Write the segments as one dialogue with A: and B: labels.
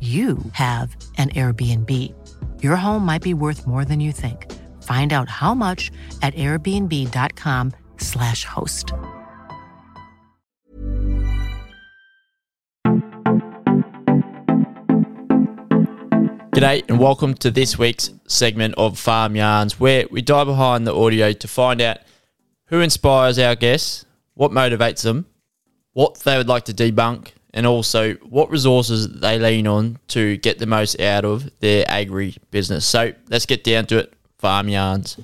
A: you have an Airbnb. Your home might be worth more than you think. Find out how much at airbnb.com/slash host.
B: G'day, and welcome to this week's segment of Farm Yarns, where we dive behind the audio to find out who inspires our guests, what motivates them, what they would like to debunk, and also what resources they lean on to get the most out of their agri business. So let's get down to it. Farm yarns.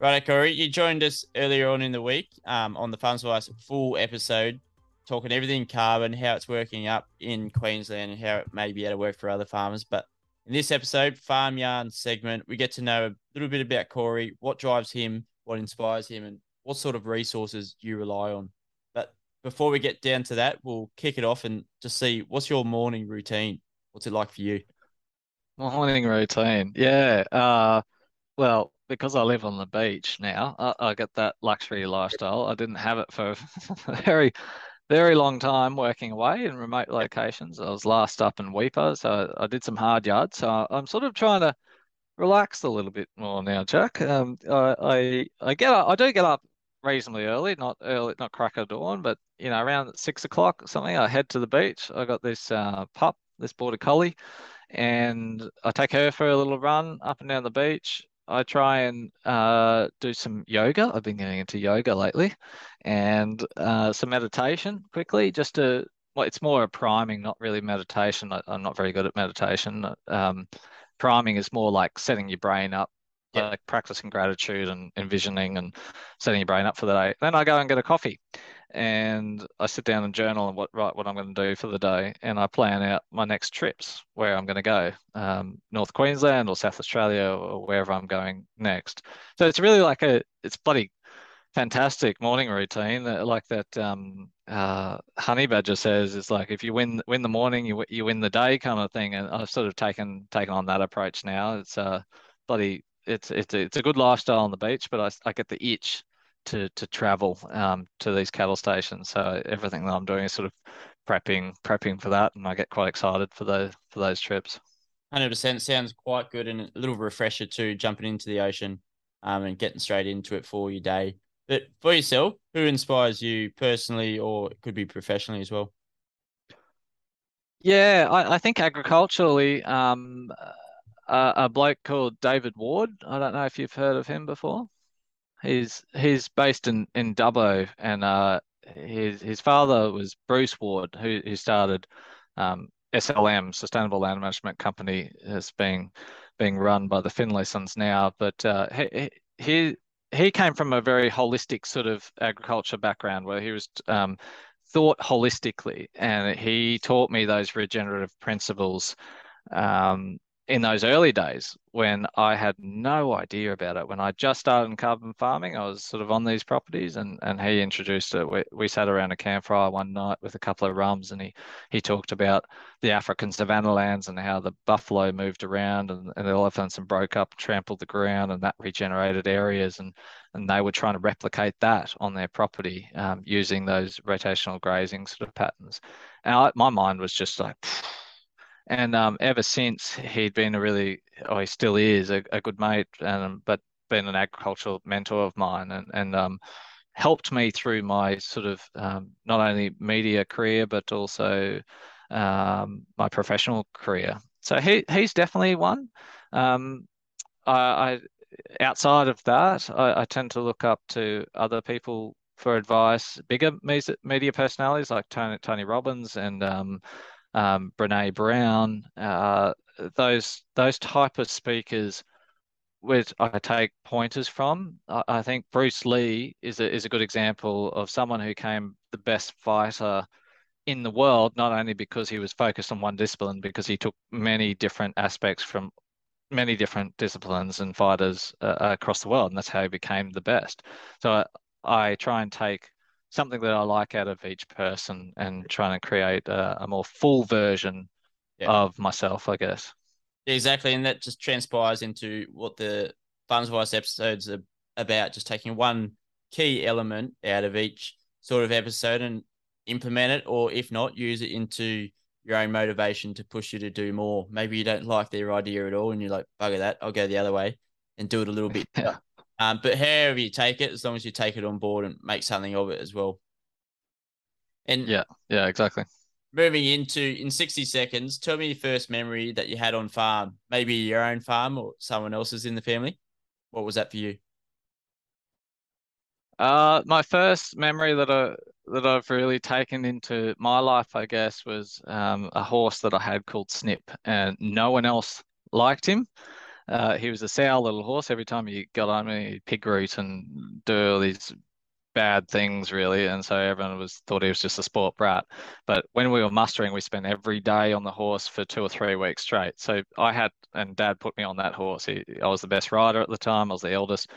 B: Right, Corey, you joined us earlier on in the week um, on the Farms Advice full episode, talking everything carbon, how it's working up in Queensland, and how it may be able to work for other farmers. But in this episode, Farm Yarn segment, we get to know a little bit about Corey, what drives him, what inspires him, and what sort of resources you rely on before we get down to that, we'll kick it off and just see what's your morning routine. What's it like for you?
C: Morning routine, yeah. Uh, well, because I live on the beach now, I, I get that luxury lifestyle. I didn't have it for a very, very long time working away in remote locations. I was last up in Weipa, so I did some hard yards. So I'm sort of trying to relax a little bit more now, Jack. Um, I, I I get I do get up reasonably early, not early, not crack of dawn, but you know, around six o'clock or something, I head to the beach. I got this uh, pup, this border collie, and I take her for a little run up and down the beach. I try and uh, do some yoga. I've been getting into yoga lately, and uh, some meditation quickly, just to. Well, it's more a priming, not really meditation. I, am not very good at meditation. Um, priming is more like setting your brain up yep. like practicing gratitude and envisioning and setting your brain up for the day. Then I go and get a coffee and I sit down and journal and what write what I'm going to do for the day, and I plan out my next trips where I'm going to go, um, North Queensland or South Australia or wherever I'm going next. So it's really like a it's bloody fantastic morning routine like that um, uh, honey badger says is like if you win win the morning you you win the day kind of thing and I've sort of taken taken on that approach now it's uh bloody it's it's a, it's a good lifestyle on the beach, but I, I get the itch to to travel um, to these cattle stations. So everything that I'm doing is sort of prepping prepping for that, and I get quite excited for those for those trips.
B: Hundred percent sounds quite good and a little refresher too, jumping into the ocean um, and getting straight into it for your day. But for yourself, who inspires you personally, or it could be professionally as well?
C: Yeah, I, I think agriculturally, um, uh, a bloke called David Ward. I don't know if you've heard of him before. He's he's based in in Dubbo, and uh, his his father was Bruce Ward, who who started um, SLM, Sustainable Land Management Company, is being being run by the Finlaysons now. But uh, he he he came from a very holistic sort of agriculture background where he was um, thought holistically, and he taught me those regenerative principles um, in those early days when I had no idea about it. When I just started in carbon farming, I was sort of on these properties and, and he introduced it. We, we sat around a campfire one night with a couple of rums and he, he talked about the African savanna lands and how the buffalo moved around and, and the elephants and broke up, trampled the ground and that regenerated areas. And, and they were trying to replicate that on their property um, using those rotational grazing sort of patterns. And I, my mind was just like, and um, ever since he'd been a really, oh, he still is a, a good mate, and but been an agricultural mentor of mine, and and um, helped me through my sort of um, not only media career but also um, my professional career. So he he's definitely one. Um, I, I outside of that, I, I tend to look up to other people for advice, bigger media personalities like Tony, Tony Robbins and um, um, Brene Brown, uh, those those type of speakers, which I take pointers from. I, I, think Bruce Lee is a is a good example of someone who came the best fighter in the world, not only because he was focused on one discipline, because he took many different aspects from many different disciplines and fighters uh, across the world, and that's how he became the best. So I, I try and take something that I like out of each person and trying to create a, a more full version yeah. of myself, I guess.
B: Exactly. And that just transpires into what the Farmers Advice episodes are about, just taking one key element out of each sort of episode and implement it, or if not, use it into your own motivation to push you to do more. Maybe you don't like their idea at all and you're like, bugger that, I'll go the other way and do it a little bit better. Um, but however you take it, as long as you take it on board and make something of it as well.
C: And yeah, yeah, exactly.
B: Moving into in 60 seconds, tell me your first memory that you had on farm, maybe your own farm or someone else's in the family. What was that for you?
C: Uh, my first memory that I that I've really taken into my life, I guess, was um, a horse that I had called Snip, and no one else liked him. Uh, he was a sour little horse. Every time he got on me, he'd pig root and do all these bad things, really. And so everyone was thought he was just a sport brat. But when we were mustering, we spent every day on the horse for two or three weeks straight. So I had, and Dad put me on that horse. He, I was the best rider at the time. I was the eldest.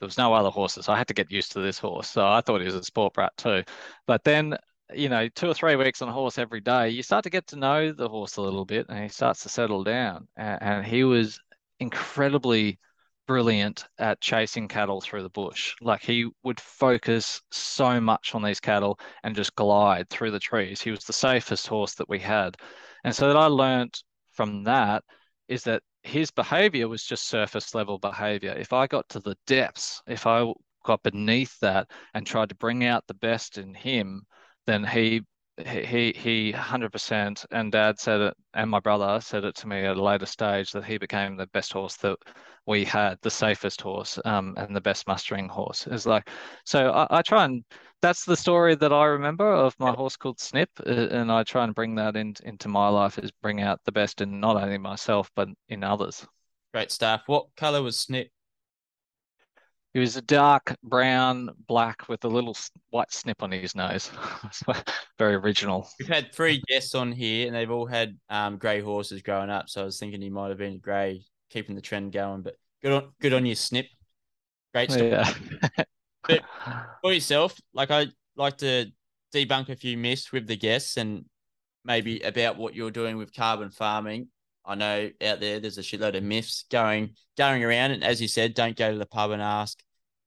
C: There was no other horses. I had to get used to this horse. So I thought he was a sport brat too. But then you know, two or three weeks on a horse every day, you start to get to know the horse a little bit and he starts to settle down. And, and he was incredibly brilliant at chasing cattle through the bush. Like he would focus so much on these cattle and just glide through the trees. He was the safest horse that we had. And so that I learned from that is that his behavior was just surface level behavior. If I got to the depths, if I got beneath that and tried to bring out the best in him, then he he he 100% and dad said it and my brother said it to me at a later stage that he became the best horse that we had the safest horse um, and the best mustering horse. Is like so I, I, try and that's the story that i remember of my horse called snip uh, and i try and bring that in, into my life is bring out the best in not only myself but in others.
B: Great stuff. What color was snip
C: he was a dark brown, black with a little white snip on his nose. Very original.
B: We've had three guests on here, and they've all had um, grey horses growing up. So I was thinking he might have been grey, keeping the trend going. But good on, good on your snip. Great story. Yeah. but for yourself, like I like to debunk a few myths with the guests, and maybe about what you're doing with carbon farming. I know out there there's a shitload of myths going going around, and as you said, don't go to the pub and ask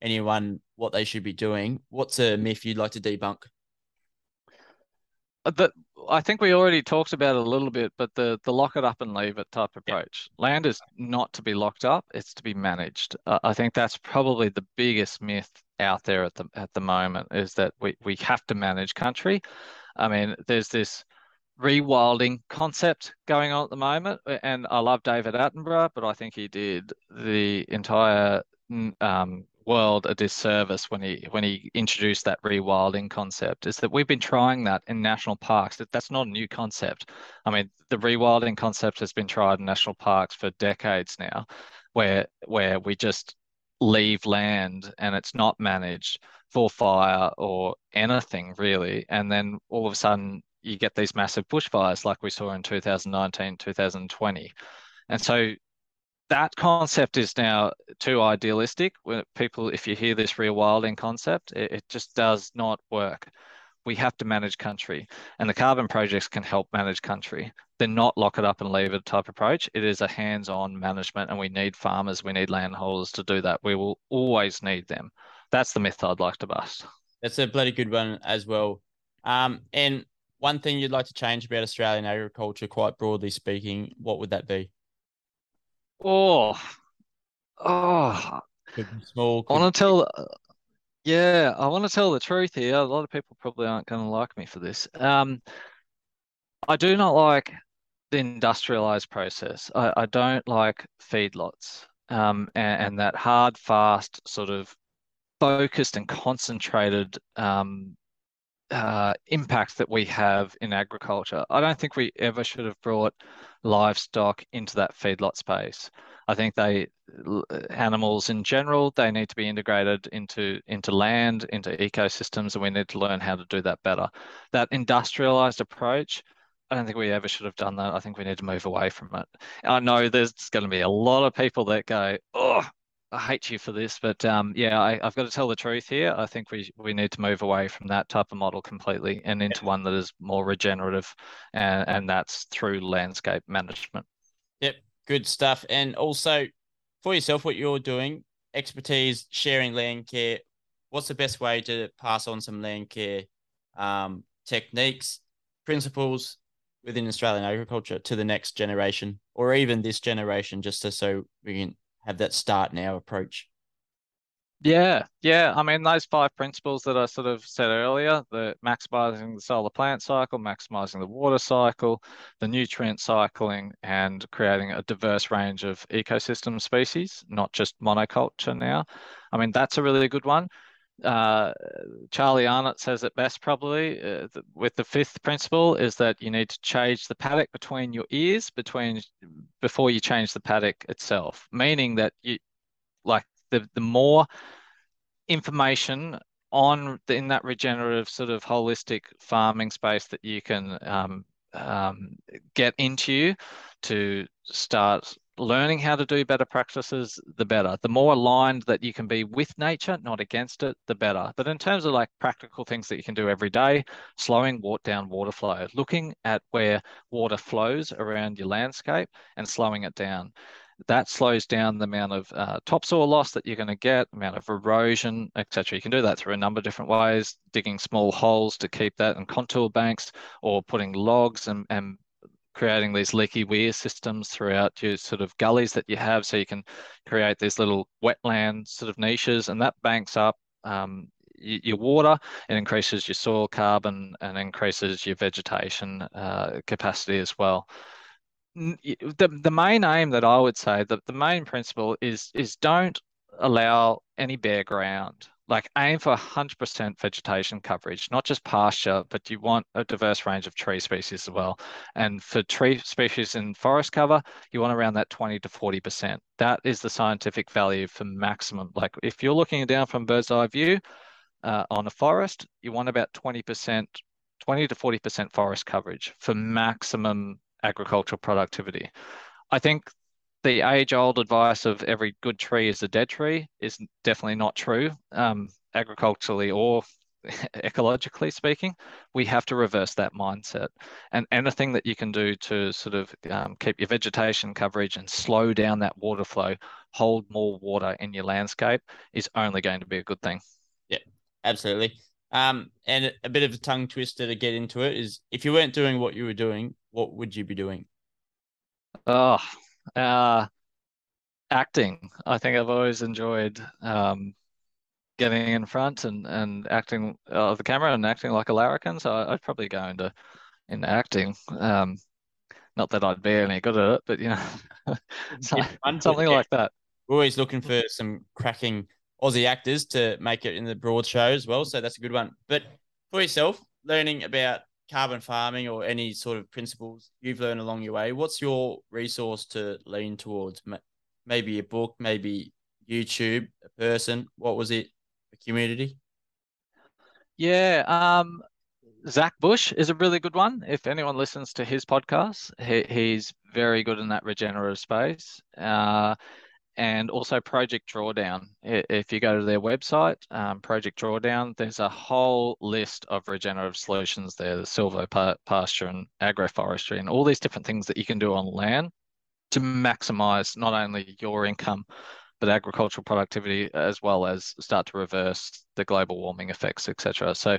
B: anyone what they should be doing. What's a myth you'd like to debunk?
C: But uh, I think we already talked about it a little bit, but the the lock it up and leave it type approach. Yep. Land is not to be locked up; it's to be managed. Uh, I think that's probably the biggest myth out there at the at the moment is that we we have to manage country. I mean, there's this rewilding concept going on at the moment. And I love David Attenborough, but I think he did the entire um, world a disservice when he when he introduced that rewilding concept. Is that we've been trying that in national parks. That that's not a new concept. I mean, the rewilding concept has been tried in national parks for decades now, where where we just leave land and it's not managed for fire or anything really and then all of a sudden you get these massive bushfires like we saw in 2019, 2020. And so that concept is now too idealistic. When people, if you hear this rewilding concept, it, it just does not work. We have to manage country, and the carbon projects can help manage country. They're not lock it up and leave it type approach. It is a hands-on management, and we need farmers, we need landholders to do that. We will always need them. That's the myth I'd like to bust.
B: That's a bloody good one as well. Um, and one thing you'd like to change about Australian agriculture, quite broadly speaking, what would that be?
C: Oh, oh,
B: small.
C: I want to tell. Yeah, I want to tell the truth here. A lot of people probably aren't going to like me for this. Um, I do not like the industrialized process. I, I don't like feedlots um, and, and that hard, fast, sort of focused and concentrated um, uh, impact that we have in agriculture. I don't think we ever should have brought livestock into that feedlot space. I think they animals in general they need to be integrated into into land into ecosystems and we need to learn how to do that better. That industrialized approach I don't think we ever should have done that. I think we need to move away from it. I know there's going to be a lot of people that go, "Oh, I hate you for this," but um, yeah, I, have got to tell the truth here. I think we we need to move away from that type of model completely and into one that is more regenerative, and and that's through landscape management.
B: Yep, good stuff. And also for yourself, what you're doing, expertise, sharing land care. What's the best way to pass on some land care um, techniques, principles within Australian agriculture to the next generation, or even this generation, just to, so we can have that start now approach.
C: Yeah, yeah. I mean, those five principles that I sort of said earlier, the maximizing the solar plant cycle, maximizing the water cycle, the nutrient cycling, and creating a diverse range of ecosystem species, not just monoculture now. I mean, that's a really good one. Uh, Charlie Arnott says it best probably uh, with the fifth principle is that you need to change the paddock between your ears between before you change the paddock itself, meaning that you like the the more information on the, in that regenerative sort of holistic farming space that you can um, um, get into to start learning how to do better practices, the better. The more aligned that you can be with nature, not against it, the better. But in terms of like practical things that you can do every day, slowing water down water flow, looking at where water flows around your landscape and slowing it down. That slows down the amount of uh, topsoil loss that you're going to get, amount of erosion, etc. You can do that through a number of different ways, digging small holes to keep that and contour banks, or putting logs and, and creating these leaky weir systems throughout your sort of gullies that you have so you can create these little wetland sort of niches and that banks up um, your water. It increases your soil carbon and increases your vegetation uh, capacity as well. The, the main aim that i would say that the main principle is is don't allow any bare ground like aim for 100% vegetation coverage, not just pasture, but you want a diverse range of tree species as well. And for tree species in forest cover, you want around that 20 to 40%. That is the scientific value for maximum. Like if you're looking down from bird's eye view uh, on a forest, you want about 20%, 20 to 40% forest coverage for maximum agricultural productivity. I think the age old advice of every good tree is a dead tree is definitely not true, um, agriculturally or ecologically speaking. We have to reverse that mindset. And anything that you can do to sort of um, keep your vegetation coverage and slow down that water flow, hold more water in your landscape is only going to be a good thing.
B: Yeah, absolutely. Um, and a bit of a tongue twister to get into it is if you weren't doing what you were doing, what would you be doing?
C: Oh, uh, acting. I think I've always enjoyed um, getting in front and, and acting of uh, the camera and acting like a larrikin. So I, would probably go into into acting. Um, not that I'd be any good at it, but you know, so, something like that.
B: We're always looking for some cracking Aussie actors to make it in the broad show as well. So that's a good one. But for yourself, learning about carbon farming or any sort of principles you've learned along your way, what's your resource to lean towards? Maybe a book, maybe YouTube, a person. What was it? A community?
C: Yeah. Um, Zach Bush is a really good one. If anyone listens to his podcast, he, he's very good in that regenerative space. Uh, and also Project Drawdown. If you go to their website, um, Project Drawdown, there's a whole list of regenerative solutions there, the silvo pasture and agroforestry and all these different things that you can do on land to maximize not only your income, but agricultural productivity as well as start to reverse the global warming effects, etc. So,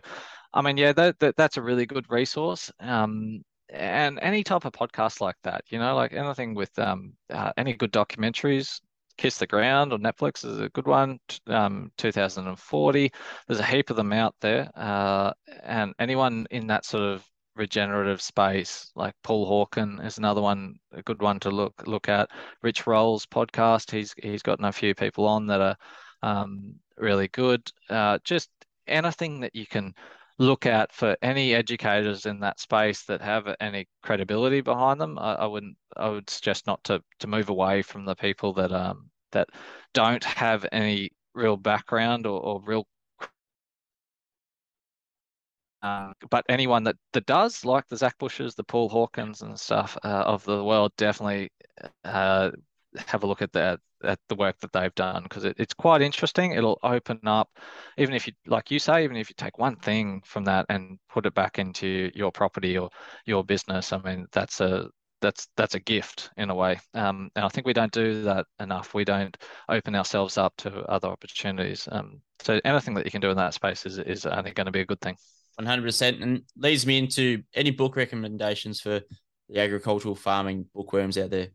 C: I mean, yeah, that, that that's a really good resource. Um, and any type of podcast like that, you know, like anything with um, uh, any good documentaries, Kiss the Ground on Netflix is a good one. Um, 2040. There's a heap of them out there, uh, and anyone in that sort of regenerative space, like Paul Hawken is another one, a good one to look look at. Rich Roll's podcast, he's he's gotten a few people on that are um, really good. Uh, just anything that you can look at for any educators in that space that have any credibility behind them. I, I wouldn't. I would suggest not to to move away from the people that um that don't have any real background or, or real. Uh, but anyone that, that does, like the Zach Bushes, the Paul Hawkins and stuff uh, of the world, definitely uh, have a look at that at the work that they've done because it, it's quite interesting. It'll open up, even if you, like you say, even if you take one thing from that and put it back into your property or your business. I mean, that's a that's that's a gift in a way. Um, and I think we don't do that enough. We don't open ourselves up to other opportunities. Um, so anything that you can do in that space is is only going to be a good thing.
B: One hundred percent, and leads me into any book recommendations for the agricultural farming bookworms out there.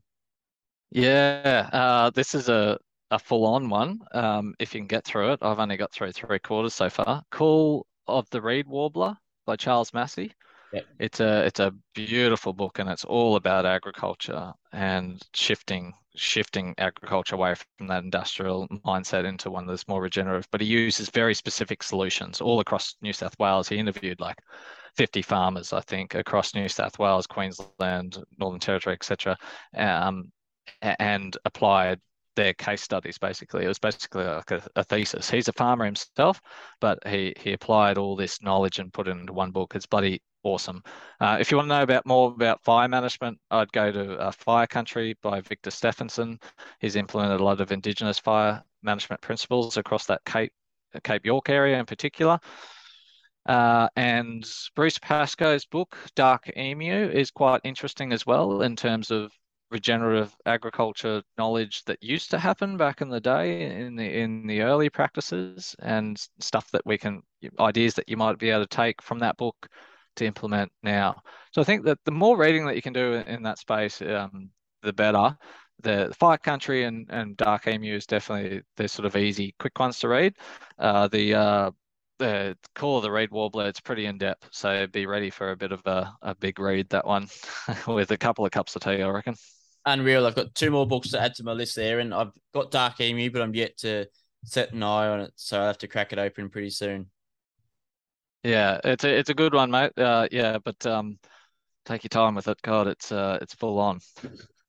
C: Yeah, uh, this is a, a full on one. Um, if you can get through it, I've only got through three quarters so far. Call of the Reed Warbler by Charles Massy. Yep. It's a it's a beautiful book and it's all about agriculture and shifting shifting agriculture away from that industrial mindset into one that's more regenerative. But he uses very specific solutions all across New South Wales. He interviewed like 50 farmers, I think, across New South Wales, Queensland, Northern Territory, etc. Um, and applied their case studies basically. It was basically like a, a, thesis. He's a farmer himself but he he applied all this knowledge and put it into one book. It's bloody awesome. Uh, if you want to know about more about fire management i'd go to uh, fire country by Victor Steffensen. He's implemented a lot of indigenous fire management principles across that cape cape york area in particular. Uh, and Bruce Pascoe's book, Dark Emu, is quite interesting as well in terms of regenerative agriculture knowledge that used to happen back in the day in the in the early practices and stuff that we can ideas that you might be able to take from that book to implement now. So I think that the more reading that you can do in that space, um, the better. The Fire Country and, and Dark Emu is definitely the sort of easy, quick ones to read. Uh, the uh, the Call of the Reed Warbler, it's pretty in depth, so be ready for a bit of a, a big read that one with a couple of cups of tea, I reckon
B: unreal. I've got two more books to add to my list there, and I've got Dark Emu, but I'm yet to set an eye on it, so I'll have to crack it open pretty soon.
C: Yeah, it's a it's a good one, mate. Uh, yeah, but um, take your time with it. God, it's uh, it's full on.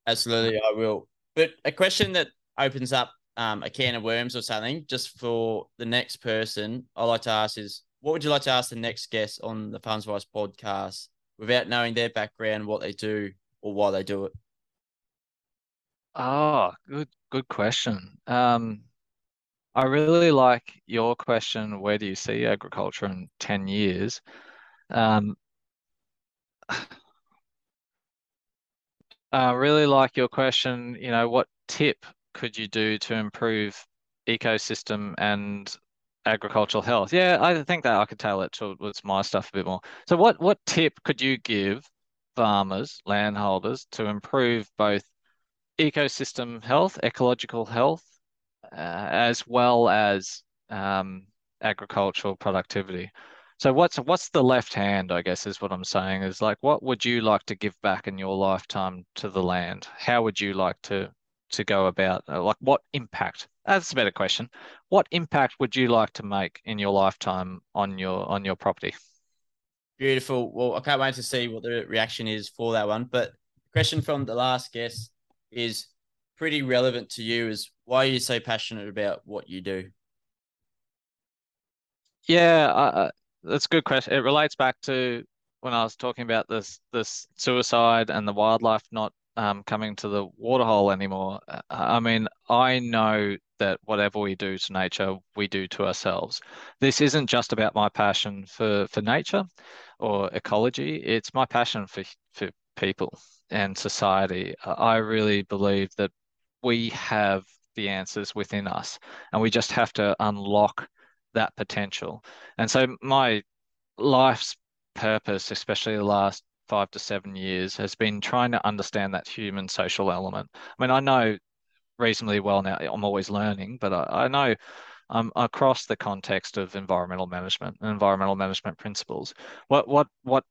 B: Absolutely, I will. But a question that opens up um, a can of worms or something, just for the next person, I like to ask is, what would you like to ask the next guest on the Farms Advice podcast without knowing their background, what they do, or why they do it?
C: Oh, good good question. Um, I really like your question, where do you see agriculture in 10 years? Um, I really like your question, you know, what tip could you do to improve ecosystem and agricultural health? Yeah, I think that I could tailor it towards my stuff a bit more. So what what tip could you give farmers, landholders to improve both ecosystem health, ecological health, uh, as well as um, agricultural productivity. So what's what's the left hand? I guess is what I'm saying is like, what would you like to give back in your lifetime to the land? How would you like to to go about? Uh, like, what impact? That's a better question. What impact would you like to make in your lifetime on your on your property?
B: Beautiful. Well, I can't wait to see what the reaction is for that one. But question from the last guest is pretty relevant to you is why are you so passionate about what you do?
C: Yeah, that's a good question. It relates back to when I was talking about this this suicide and the wildlife not um, coming to the waterhole anymore. Uh, I mean, I know that whatever we do to nature, we do to ourselves. This isn't just about my passion for for nature or ecology. It's my passion for for people and society. I really believe that we have the answers within us, and we just have to unlock that potential. And so my life's purpose, especially the last five to seven years, has been trying to understand that human social element. I mean, I know reasonably well now. I'm always learning, but I, I know um, across the context of environmental management and environmental management principles. What what what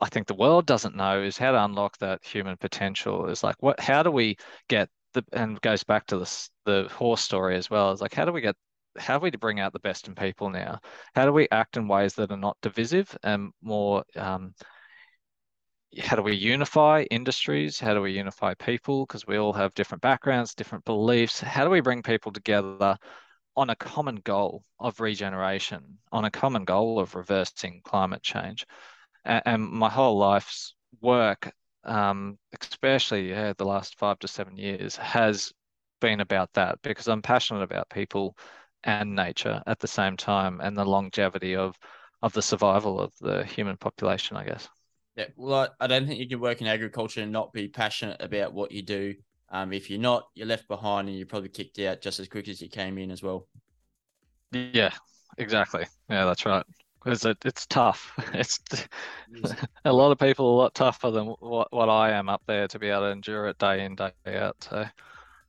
C: I think the world doesn't know is how to unlock that human potential. Is like what? How do we get the and goes back to the the horse story as well. Is like how do we get how do we bring out the best in people now? How do we act in ways that are not divisive and more um, how do we unify industries? How do we unify people? Because we all have different backgrounds, different beliefs. How do we bring people together on a common goal of regeneration, on a common goal of reversing climate change? And, and my whole life's work, um, especially yeah, the last five to seven years, has been about that because I'm passionate about people and nature at the same time and the longevity of of the survival of the human population, I guess.
B: Yeah, well, I, I don't think you can work in agriculture and not be passionate about what you do. Um, if you're not, you're left behind and you're probably kicked out just as quick as you came in as well.
C: Yeah, exactly. Yeah, that's right. It, it's tough. It's a lot of people a lot tougher than what, what I am up there to be able to endure it day in day out. So,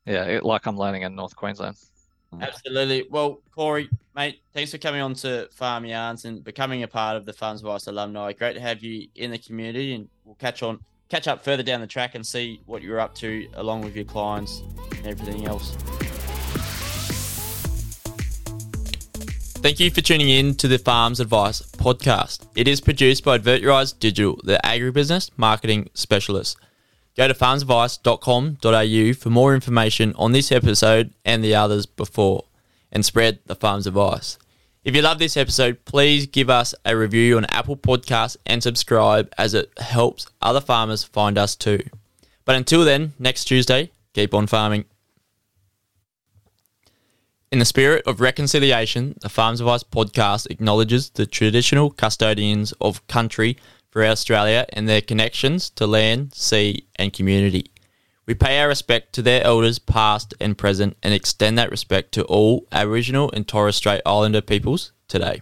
C: yeah, it, like I'm learning in North Queensland.
B: Absolutely. Well, Corey, mate, thanks for coming on to Farm Yarns and becoming a part of the Farms Advice alumni. Great to have you in the community, and we'll catch on, catch up further down the track and see what you're up to along with your clients and everything else. Thank you for tuning in to the Farms Advice podcast. It is produced by Advertise Digital, the agribusiness marketing specialist. Go to farmsadvice.com.au for more information on this episode and the others before, and spread the farm's advice. If you love this episode, please give us a review on Apple Podcasts and subscribe as it helps other farmers find us too. But until then, next Tuesday, keep on farming. In the spirit of reconciliation, the Farms Advice podcast acknowledges the traditional custodians of country for Australia and their connections to land, sea, and community. We pay our respect to their elders, past and present, and extend that respect to all Aboriginal and Torres Strait Islander peoples today.